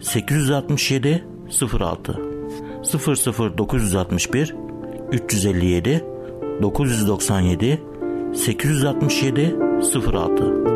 867 06 00961 357 997 867 06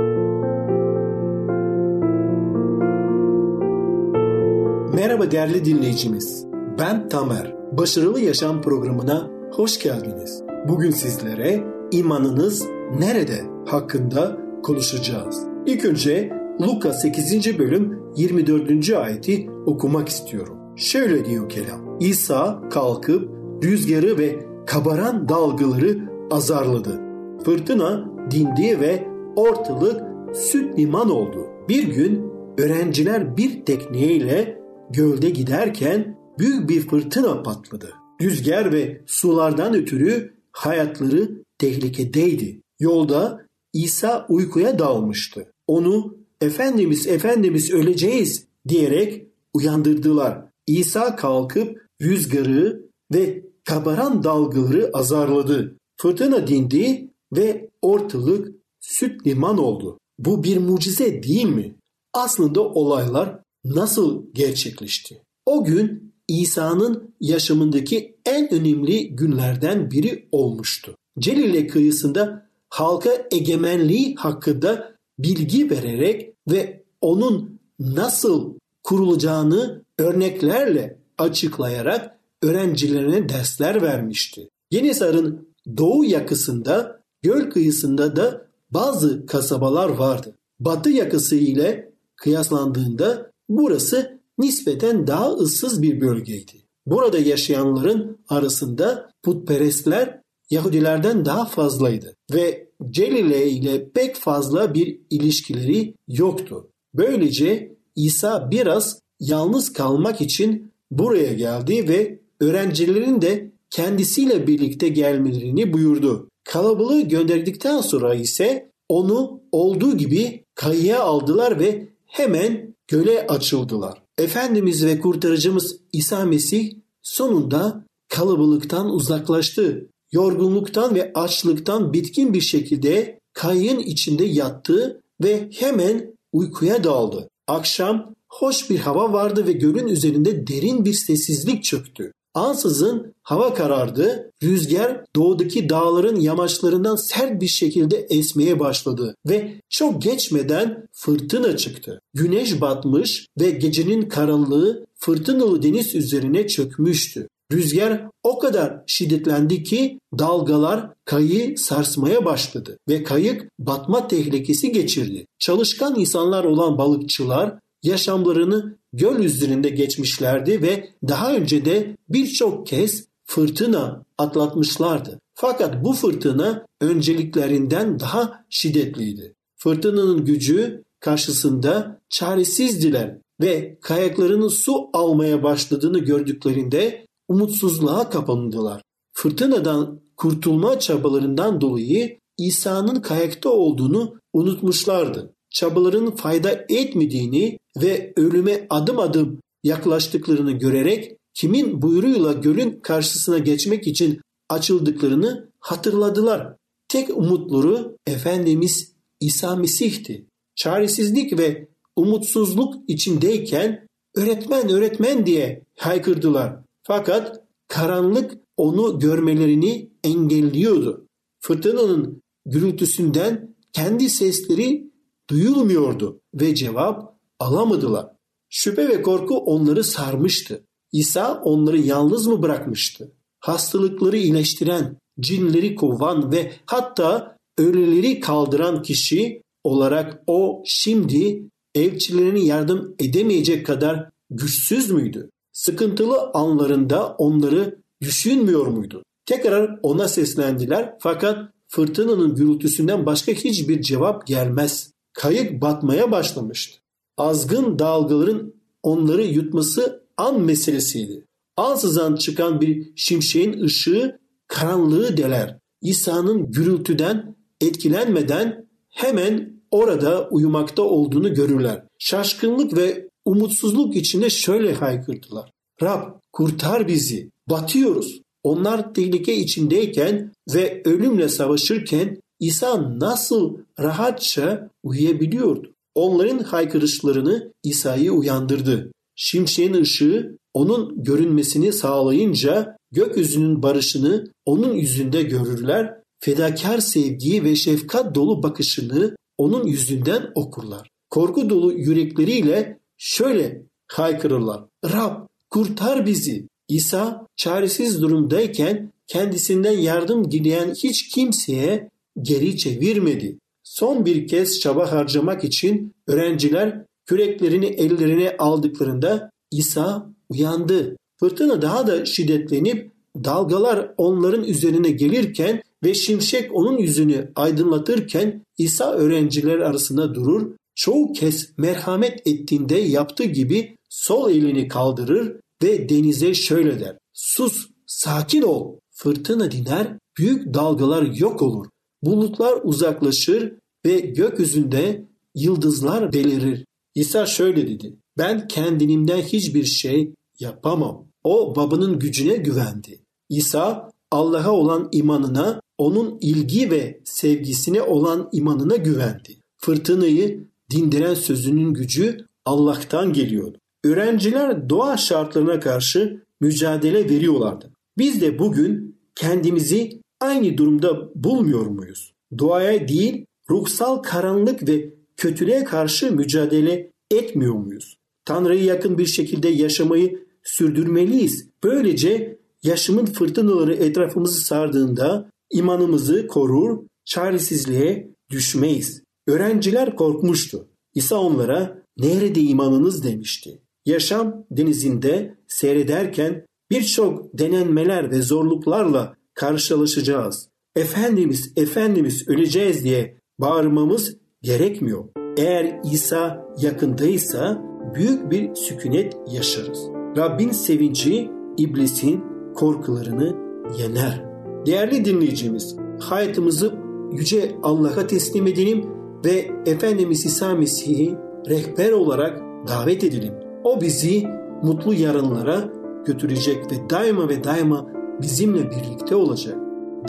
Merhaba değerli dinleyicimiz. Ben Tamer. Başarılı Yaşam programına hoş geldiniz. Bugün sizlere imanınız nerede hakkında konuşacağız. İlk önce Luka 8. bölüm 24. ayeti okumak istiyorum. Şöyle diyor kelam. İsa kalkıp rüzgarı ve kabaran dalgaları azarladı. Fırtına dindi ve ortalık süt liman oldu. Bir gün öğrenciler bir tekneyle gölde giderken büyük bir fırtına patladı. Rüzgar ve sulardan ötürü hayatları tehlikedeydi. Yolda İsa uykuya dalmıştı. Onu Efendimiz Efendimiz öleceğiz diyerek uyandırdılar. İsa kalkıp rüzgarı ve kabaran dalgaları azarladı. Fırtına dindi ve ortalık süt liman oldu. Bu bir mucize değil mi? Aslında olaylar nasıl gerçekleşti? O gün İsa'nın yaşamındaki en önemli günlerden biri olmuştu. Celile kıyısında halka egemenliği hakkında bilgi vererek ve onun nasıl kurulacağını örneklerle açıklayarak öğrencilerine dersler vermişti. Yenisar'ın doğu yakasında göl kıyısında da bazı kasabalar vardı. Batı yakası ile kıyaslandığında burası nispeten daha ıssız bir bölgeydi. Burada yaşayanların arasında putperestler Yahudilerden daha fazlaydı ve Celile ile pek fazla bir ilişkileri yoktu. Böylece İsa biraz yalnız kalmak için buraya geldi ve öğrencilerin de kendisiyle birlikte gelmelerini buyurdu. Kalabalığı gönderdikten sonra ise onu olduğu gibi kayıya aldılar ve hemen göle açıldılar. Efendimiz ve kurtarıcımız İsa Mesih sonunda kalabalıktan uzaklaştı. Yorgunluktan ve açlıktan bitkin bir şekilde kayığın içinde yattı ve hemen uykuya daldı. Akşam hoş bir hava vardı ve gölün üzerinde derin bir sessizlik çöktü. Ansızın hava karardı, rüzgar doğudaki dağların yamaçlarından sert bir şekilde esmeye başladı ve çok geçmeden fırtına çıktı. Güneş batmış ve gecenin karanlığı fırtınalı deniz üzerine çökmüştü. Rüzgar o kadar şiddetlendi ki dalgalar kayığı sarsmaya başladı ve kayık batma tehlikesi geçirdi. Çalışkan insanlar olan balıkçılar yaşamlarını göl üzerinde geçmişlerdi ve daha önce de birçok kez fırtına atlatmışlardı. Fakat bu fırtına önceliklerinden daha şiddetliydi. Fırtınanın gücü karşısında çaresizdiler ve kayaklarının su almaya başladığını gördüklerinde umutsuzluğa kapandılar. Fırtınadan kurtulma çabalarından dolayı İsa'nın kayakta olduğunu unutmuşlardı. Çabaların fayda etmediğini ve ölüme adım adım yaklaştıklarını görerek kimin buyruğuyla gölün karşısına geçmek için açıldıklarını hatırladılar. Tek umutları Efendimiz İsa Mesih'ti. Çaresizlik ve umutsuzluk içindeyken öğretmen öğretmen diye haykırdılar. Fakat karanlık onu görmelerini engelliyordu. Fırtınanın gürültüsünden kendi sesleri duyulmuyordu ve cevap alamadılar. Şüphe ve korku onları sarmıştı. İsa onları yalnız mı bırakmıştı? Hastalıkları iyileştiren, cinleri kovan ve hatta ölüleri kaldıran kişi olarak o şimdi elçilerine yardım edemeyecek kadar güçsüz müydü? Sıkıntılı anlarında onları düşünmüyor muydu? Tekrar ona seslendiler fakat fırtınanın gürültüsünden başka hiçbir cevap gelmez. Kayık batmaya başlamıştı. Azgın dalgaların onları yutması an meselesiydi. Ansızan çıkan bir şimşeğin ışığı karanlığı deler. İsa'nın gürültüden etkilenmeden hemen orada uyumakta olduğunu görürler. Şaşkınlık ve umutsuzluk içinde şöyle haykırdılar. Rab kurtar bizi. Batıyoruz. Onlar tehlike içindeyken ve ölümle savaşırken İsa nasıl rahatça uyuyabiliyordu? Onların haykırışlarını İsa'yı uyandırdı. Şimşeğin ışığı onun görünmesini sağlayınca gökyüzünün barışını onun yüzünde görürler, fedakar sevgiyi ve şefkat dolu bakışını onun yüzünden okurlar. Korku dolu yürekleriyle şöyle haykırırlar. Rab kurtar bizi. İsa çaresiz durumdayken kendisinden yardım dileyen hiç kimseye geri çevirmedi. Son bir kez çaba harcamak için öğrenciler küreklerini ellerine aldıklarında İsa uyandı. Fırtına daha da şiddetlenip dalgalar onların üzerine gelirken ve şimşek onun yüzünü aydınlatırken İsa öğrenciler arasında durur, çoğu kez merhamet ettiğinde yaptığı gibi sol elini kaldırır ve denize şöyle der. Sus, sakin ol. Fırtına diner, büyük dalgalar yok olur. Bulutlar uzaklaşır ve gökyüzünde yıldızlar belirir. İsa şöyle dedi. Ben kendimden hiçbir şey yapamam. O babanın gücüne güvendi. İsa Allah'a olan imanına, onun ilgi ve sevgisine olan imanına güvendi. Fırtınayı dindiren sözünün gücü Allah'tan geliyordu. Öğrenciler doğa şartlarına karşı mücadele veriyorlardı. Biz de bugün kendimizi aynı durumda bulmuyor muyuz? Doğaya değil, ruhsal karanlık ve kötülüğe karşı mücadele etmiyor muyuz? Tanrı'ya yakın bir şekilde yaşamayı sürdürmeliyiz. Böylece yaşamın fırtınaları etrafımızı sardığında imanımızı korur, çaresizliğe düşmeyiz. Öğrenciler korkmuştu. İsa onlara nerede imanınız demişti. Yaşam denizinde seyrederken birçok denenmeler ve zorluklarla karşılaşacağız. Efendimiz, Efendimiz öleceğiz diye bağırmamız gerekmiyor. Eğer İsa yakındaysa büyük bir sükunet yaşarız. Rabbin sevinci iblisin korkularını yener. Değerli dinleyicimiz, hayatımızı yüce Allah'a teslim edelim ve Efendimiz İsa Mesih'i rehber olarak davet edelim. O bizi mutlu yarınlara götürecek ve daima ve daima bizimle birlikte olacak.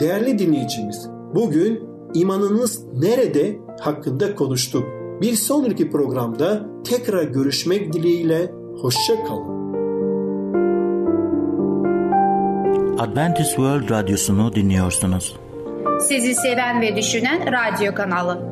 Değerli dinleyicimiz, bugün imanınız nerede hakkında konuştuk. Bir sonraki programda tekrar görüşmek dileğiyle hoşça kalın. Adventist World Radyosu'nu dinliyorsunuz. Sizi seven ve düşünen radyo kanalı.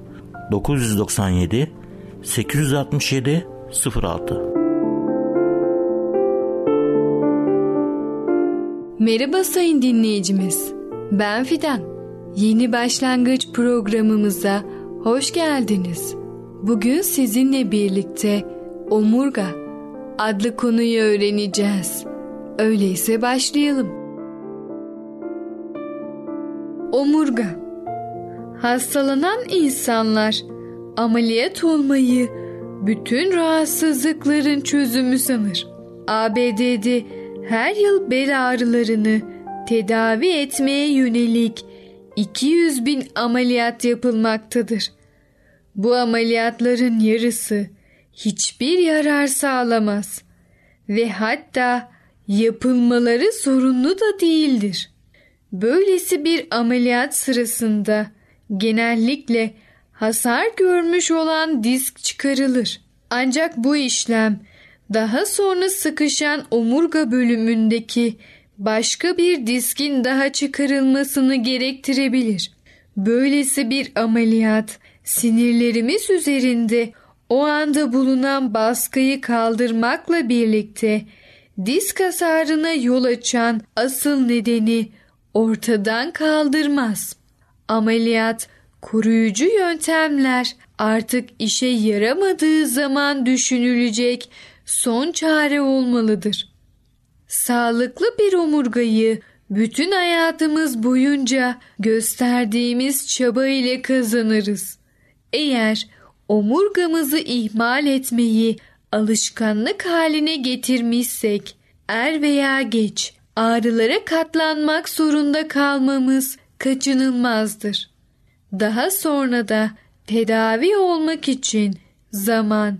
997 867 06 Merhaba sayın dinleyicimiz. Ben Fidan. Yeni başlangıç programımıza hoş geldiniz. Bugün sizinle birlikte omurga adlı konuyu öğreneceğiz. Öyleyse başlayalım. Omurga Hastalanan insanlar ameliyat olmayı bütün rahatsızlıkların çözümü sanır. ABD'de her yıl bel ağrılarını tedavi etmeye yönelik 200 bin ameliyat yapılmaktadır. Bu ameliyatların yarısı hiçbir yarar sağlamaz ve hatta yapılmaları zorunlu da değildir. Böylesi bir ameliyat sırasında genellikle hasar görmüş olan disk çıkarılır. Ancak bu işlem daha sonra sıkışan omurga bölümündeki başka bir diskin daha çıkarılmasını gerektirebilir. Böylesi bir ameliyat sinirlerimiz üzerinde o anda bulunan baskıyı kaldırmakla birlikte disk hasarına yol açan asıl nedeni ortadan kaldırmaz. Ameliyat koruyucu yöntemler artık işe yaramadığı zaman düşünülecek son çare olmalıdır. Sağlıklı bir omurgayı bütün hayatımız boyunca gösterdiğimiz çaba ile kazanırız. Eğer omurgamızı ihmal etmeyi alışkanlık haline getirmişsek er veya geç ağrılara katlanmak zorunda kalmamız kaçınılmazdır. Daha sonra da tedavi olmak için zaman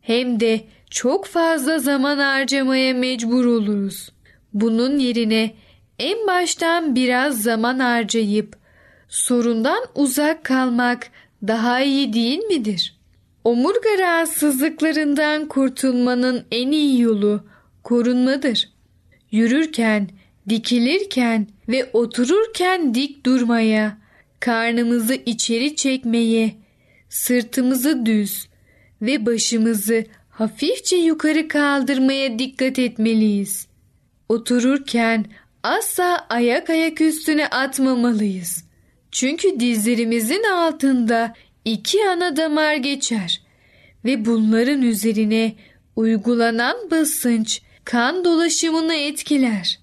hem de çok fazla zaman harcamaya mecbur oluruz. Bunun yerine en baştan biraz zaman harcayıp sorundan uzak kalmak daha iyi değil midir? Omurga rahatsızlıklarından kurtulmanın en iyi yolu korunmadır. Yürürken, dikilirken ve otururken dik durmaya, karnımızı içeri çekmeye, sırtımızı düz ve başımızı hafifçe yukarı kaldırmaya dikkat etmeliyiz. Otururken asla ayak ayak üstüne atmamalıyız. Çünkü dizlerimizin altında iki ana damar geçer ve bunların üzerine uygulanan basınç kan dolaşımını etkiler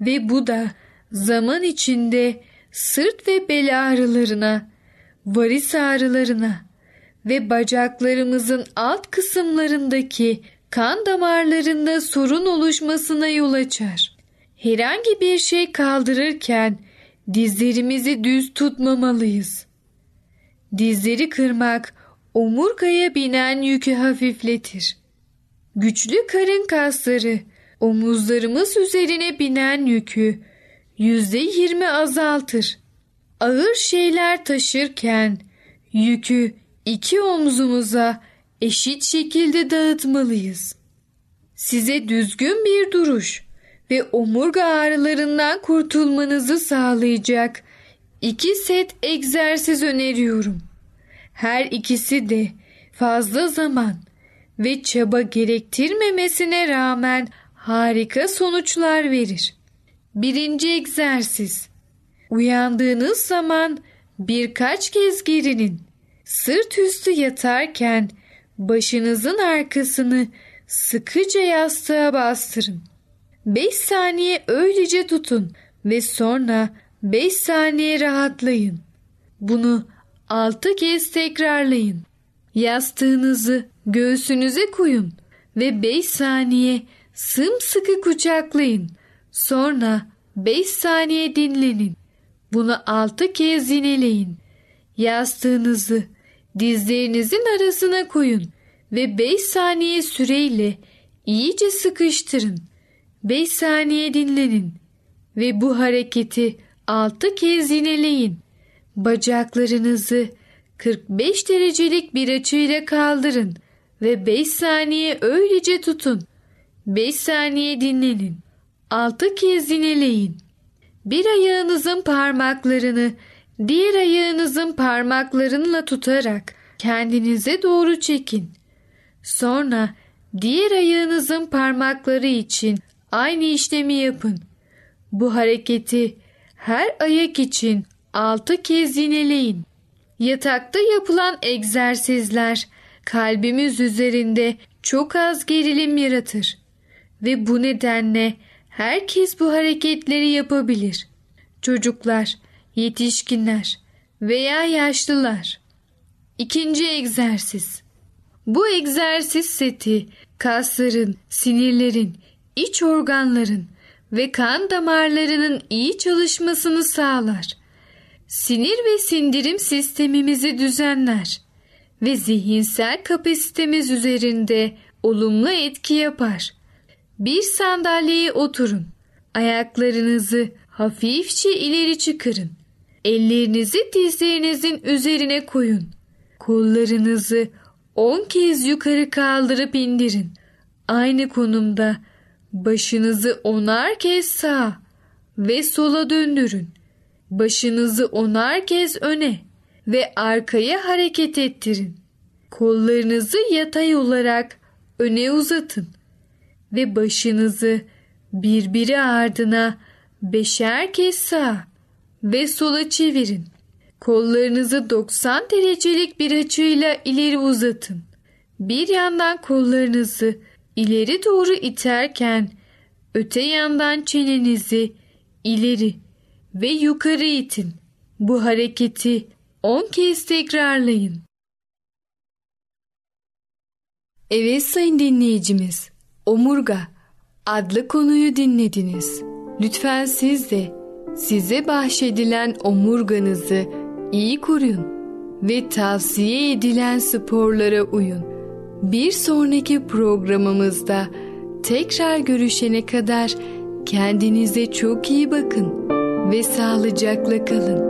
ve bu da zaman içinde sırt ve bel ağrılarına, varis ağrılarına ve bacaklarımızın alt kısımlarındaki kan damarlarında sorun oluşmasına yol açar. Herhangi bir şey kaldırırken dizlerimizi düz tutmamalıyız. Dizleri kırmak omurgaya binen yükü hafifletir. Güçlü karın kasları omuzlarımız üzerine binen yükü yüzde yirmi azaltır. Ağır şeyler taşırken yükü iki omzumuza eşit şekilde dağıtmalıyız. Size düzgün bir duruş ve omurga ağrılarından kurtulmanızı sağlayacak iki set egzersiz öneriyorum. Her ikisi de fazla zaman ve çaba gerektirmemesine rağmen harika sonuçlar verir. Birinci egzersiz. Uyandığınız zaman birkaç kez gerinin. Sırt üstü yatarken başınızın arkasını sıkıca yastığa bastırın. 5 saniye öylece tutun ve sonra 5 saniye rahatlayın. Bunu 6 kez tekrarlayın. Yastığınızı göğsünüze koyun ve 5 saniye sımsıkı kucaklayın. Sonra 5 saniye dinlenin. Bunu 6 kez yineleyin. Yastığınızı dizlerinizin arasına koyun ve 5 saniye süreyle iyice sıkıştırın. 5 saniye dinlenin ve bu hareketi 6 kez yineleyin. Bacaklarınızı 45 derecelik bir açıyla kaldırın ve 5 saniye öylece tutun. 5 saniye dinlenin. 6 kez yineleyin. Bir ayağınızın parmaklarını diğer ayağınızın parmaklarınla tutarak kendinize doğru çekin. Sonra diğer ayağınızın parmakları için aynı işlemi yapın. Bu hareketi her ayak için 6 kez yineleyin. Yatakta yapılan egzersizler kalbimiz üzerinde çok az gerilim yaratır ve bu nedenle herkes bu hareketleri yapabilir. Çocuklar, yetişkinler veya yaşlılar. İkinci egzersiz. Bu egzersiz seti kasların, sinirlerin, iç organların ve kan damarlarının iyi çalışmasını sağlar. Sinir ve sindirim sistemimizi düzenler ve zihinsel kapasitemiz üzerinde olumlu etki yapar. Bir sandalyeye oturun. Ayaklarınızı hafifçe ileri çıkarın. Ellerinizi dizlerinizin üzerine koyun. Kollarınızı 10 kez yukarı kaldırıp indirin. Aynı konumda başınızı onar kez sağa ve sola döndürün. Başınızı onar kez öne ve arkaya hareket ettirin. Kollarınızı yatay olarak öne uzatın ve başınızı birbiri ardına beşer kez sağa ve sola çevirin. Kollarınızı 90 derecelik bir açıyla ileri uzatın. Bir yandan kollarınızı ileri doğru iterken öte yandan çenenizi ileri ve yukarı itin. Bu hareketi 10 kez tekrarlayın. Evet sayın dinleyicimiz, omurga adlı konuyu dinlediniz. Lütfen siz de size bahşedilen omurganızı iyi koruyun ve tavsiye edilen sporlara uyun. Bir sonraki programımızda tekrar görüşene kadar kendinize çok iyi bakın ve sağlıcakla kalın.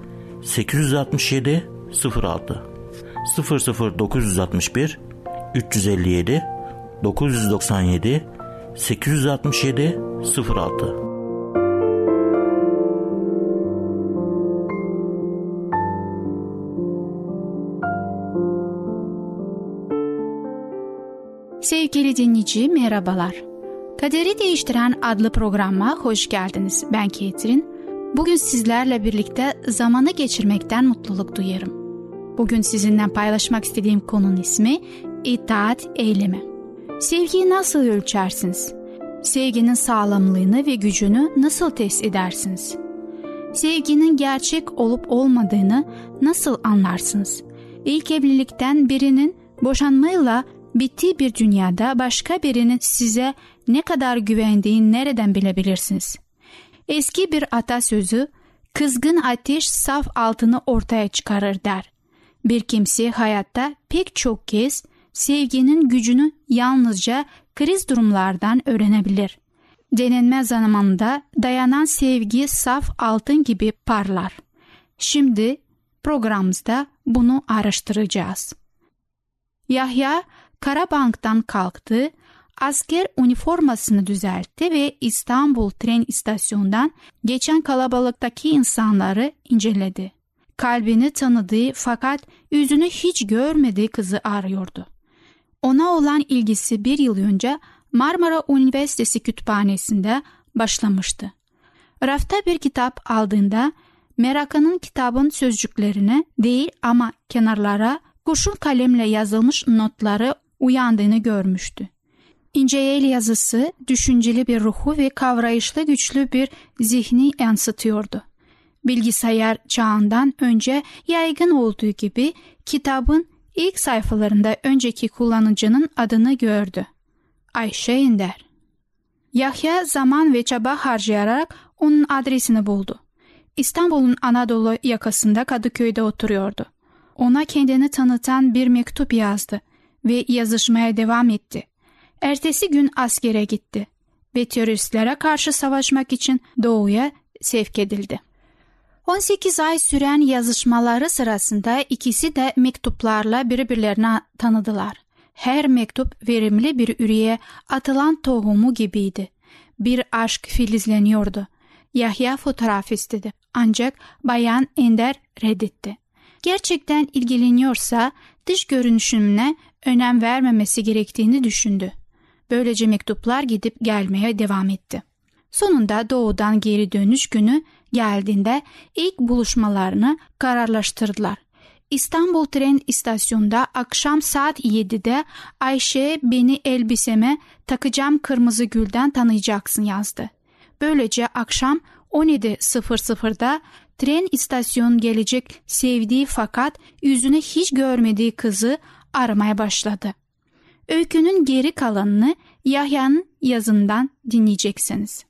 867 06 00961 357 997 867 06 Sevgili dinleyici merhabalar. Kaderi Değiştiren adlı programa hoş geldiniz. Ben Ketrin. Bugün sizlerle birlikte zamanı geçirmekten mutluluk duyarım. Bugün sizinle paylaşmak istediğim konunun ismi itaat eylemi. Sevgiyi nasıl ölçersiniz? Sevginin sağlamlığını ve gücünü nasıl test edersiniz? Sevginin gerçek olup olmadığını nasıl anlarsınız? İlk evlilikten birinin boşanmayla bittiği bir dünyada başka birinin size ne kadar güvendiğini nereden bilebilirsiniz? Eski bir atasözü kızgın ateş saf altını ortaya çıkarır der. Bir kimse hayatta pek çok kez sevginin gücünü yalnızca kriz durumlardan öğrenebilir. Denenme zamanında dayanan sevgi saf altın gibi parlar. Şimdi programımızda bunu araştıracağız. Yahya Karabank'tan kalktı, asker üniformasını düzeltti ve İstanbul tren istasyonundan geçen kalabalıktaki insanları inceledi. Kalbini tanıdığı fakat yüzünü hiç görmediği kızı arıyordu. Ona olan ilgisi bir yıl önce Marmara Üniversitesi kütüphanesinde başlamıştı. Rafta bir kitap aldığında merakının kitabın sözcüklerine değil ama kenarlara kurşun kalemle yazılmış notları uyandığını görmüştü. İnce el yazısı düşünceli bir ruhu ve kavrayışlı güçlü bir zihni yansıtıyordu. Bilgisayar çağından önce yaygın olduğu gibi kitabın ilk sayfalarında önceki kullanıcının adını gördü. Ayşe Ender. Yahya zaman ve çaba harcayarak onun adresini buldu. İstanbul'un Anadolu yakasında Kadıköy'de oturuyordu. Ona kendini tanıtan bir mektup yazdı ve yazışmaya devam etti. Ertesi gün askere gitti ve teröristlere karşı savaşmak için doğuya sevk edildi. 18 ay süren yazışmaları sırasında ikisi de mektuplarla birbirlerine tanıdılar. Her mektup verimli bir üreye atılan tohumu gibiydi. Bir aşk filizleniyordu. Yahya fotoğraf istedi. Ancak Bayan Ender reddetti. gerçekten ilgileniyorsa dış görünüşüne önem vermemesi gerektiğini düşündü. Böylece mektuplar gidip gelmeye devam etti. Sonunda doğudan geri dönüş günü geldiğinde ilk buluşmalarını kararlaştırdılar. İstanbul tren istasyonunda akşam saat 7'de Ayşe beni elbiseme takacağım kırmızı gülden tanıyacaksın yazdı. Böylece akşam 17.00'da tren istasyon gelecek sevdiği fakat yüzünü hiç görmediği kızı aramaya başladı. Öykünün geri kalanını Yahya'nın yazından dinleyeceksiniz.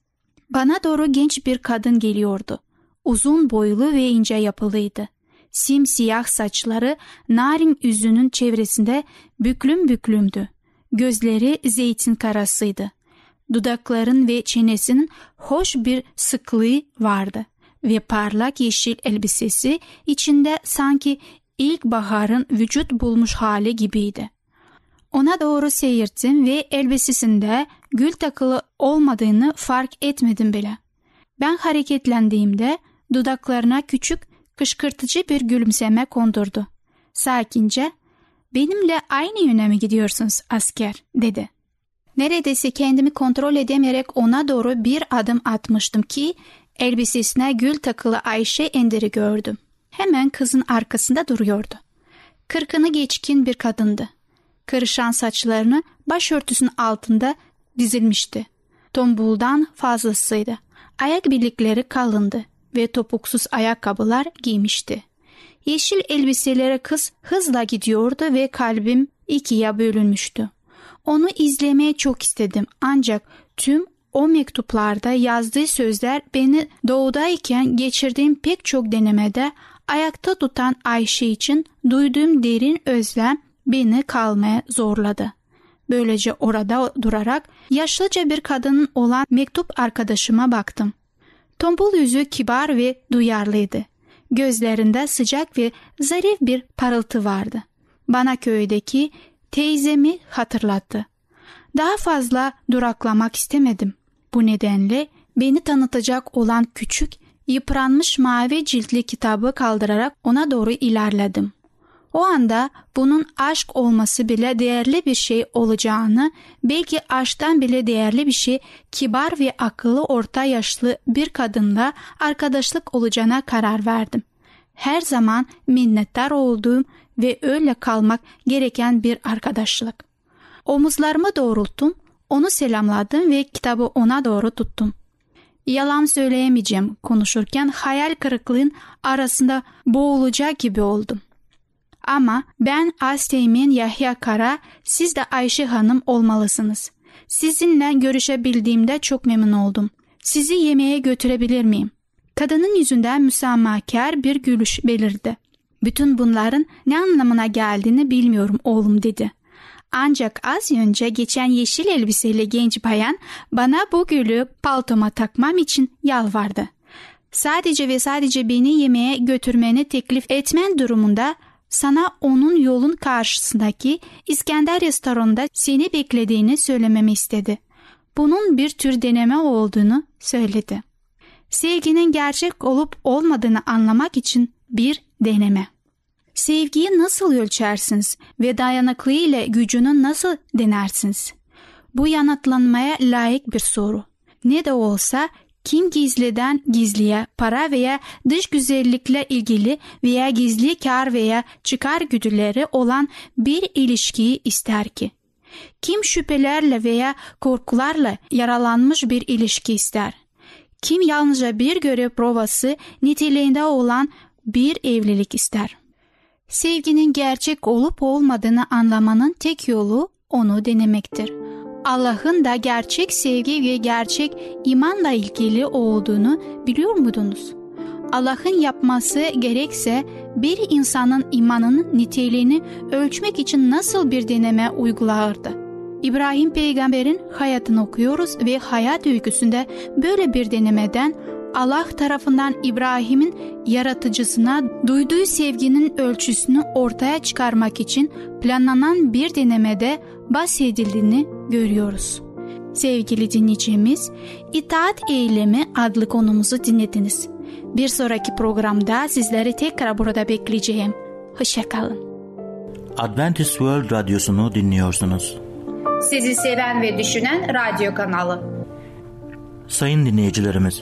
Bana doğru genç bir kadın geliyordu. Uzun boylu ve ince yapılıydı. Simsiyah saçları narin yüzünün çevresinde büklüm büklümdü. Gözleri zeytin karasıydı. Dudakların ve çenesinin hoş bir sıklığı vardı ve parlak yeşil elbisesi içinde sanki ilkbaharın vücut bulmuş hali gibiydi. Ona doğru seyirttim ve elbisesinde gül takılı olmadığını fark etmedim bile. Ben hareketlendiğimde dudaklarına küçük kışkırtıcı bir gülümseme kondurdu. Sakince benimle aynı yöne mi gidiyorsunuz asker dedi. Neredeyse kendimi kontrol edemeyerek ona doğru bir adım atmıştım ki elbisesine gül takılı Ayşe Ender'i gördüm. Hemen kızın arkasında duruyordu. Kırkını geçkin bir kadındı. Karışan saçlarını başörtüsünün altında dizilmişti. Tombuldan fazlasıydı. Ayak birlikleri kalındı ve topuksuz ayakkabılar giymişti. Yeşil elbiselere kız hızla gidiyordu ve kalbim ikiye bölünmüştü. Onu izlemeye çok istedim ancak tüm o mektuplarda yazdığı sözler beni doğudayken geçirdiğim pek çok denemede ayakta tutan Ayşe için duyduğum derin özlem beni kalmaya zorladı. Böylece orada durarak yaşlıca bir kadının olan mektup arkadaşıma baktım. Tombul yüzü kibar ve duyarlıydı. Gözlerinde sıcak ve zarif bir parıltı vardı. Bana köydeki teyzemi hatırlattı. Daha fazla duraklamak istemedim. Bu nedenle beni tanıtacak olan küçük, yıpranmış mavi ciltli kitabı kaldırarak ona doğru ilerledim. O anda bunun aşk olması bile değerli bir şey olacağını, belki aşktan bile değerli bir şey kibar ve akıllı orta yaşlı bir kadınla arkadaşlık olacağına karar verdim. Her zaman minnettar olduğum ve öyle kalmak gereken bir arkadaşlık. Omuzlarımı doğrulttum, onu selamladım ve kitabı ona doğru tuttum. Yalan söyleyemeyeceğim konuşurken hayal kırıklığın arasında boğulacak gibi oldum. Ama ben Asteğmen Yahya Kara, siz de Ayşe Hanım olmalısınız. Sizinle görüşebildiğimde çok memnun oldum. Sizi yemeğe götürebilir miyim? Kadının yüzünden müsamahkar bir gülüş belirdi. Bütün bunların ne anlamına geldiğini bilmiyorum oğlum dedi. Ancak az önce geçen yeşil elbiseli genç bayan bana bu gülü paltoma takmam için yalvardı. Sadece ve sadece beni yemeğe götürmeni teklif etmen durumunda sana onun yolun karşısındaki İskender restoranında seni beklediğini söylememi istedi. Bunun bir tür deneme olduğunu söyledi. Sevginin gerçek olup olmadığını anlamak için bir deneme. Sevgiyi nasıl ölçersiniz ve dayanıklı ile gücünü nasıl denersiniz? Bu yanıtlanmaya layık bir soru. Ne de olsa kim gizliden gizliye para veya dış güzellikle ilgili veya gizli kar veya çıkar güdüleri olan bir ilişkiyi ister ki? Kim şüphelerle veya korkularla yaralanmış bir ilişki ister? Kim yalnızca bir görev provası niteliğinde olan bir evlilik ister? Sevginin gerçek olup olmadığını anlamanın tek yolu onu denemektir. Allah'ın da gerçek sevgi ve gerçek imanla ilgili olduğunu biliyor muydunuz? Allah'ın yapması gerekse bir insanın imanının niteliğini ölçmek için nasıl bir deneme uygulardı? İbrahim peygamberin hayatını okuyoruz ve hayat öyküsünde böyle bir denemeden Allah tarafından İbrahim'in yaratıcısına duyduğu sevginin ölçüsünü ortaya çıkarmak için planlanan bir denemede bahsedildiğini görüyoruz. Sevgili dinleyicimiz, İtaat Eylemi adlı konumuzu dinlediniz. Bir sonraki programda sizleri tekrar burada bekleyeceğim. Hoşçakalın. Adventist World Radyosu'nu dinliyorsunuz. Sizi seven ve düşünen radyo kanalı. Sayın dinleyicilerimiz,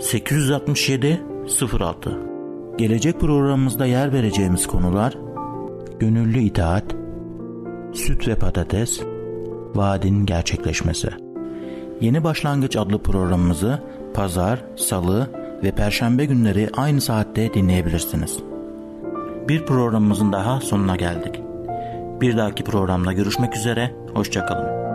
867 06 Gelecek programımızda yer vereceğimiz konular Gönüllü itaat Süt ve patates Vaadin gerçekleşmesi Yeni Başlangıç adlı programımızı pazar, salı ve perşembe günleri aynı saatte dinleyebilirsiniz. Bir programımızın daha sonuna geldik. Bir dahaki programda görüşmek üzere, hoşçakalın.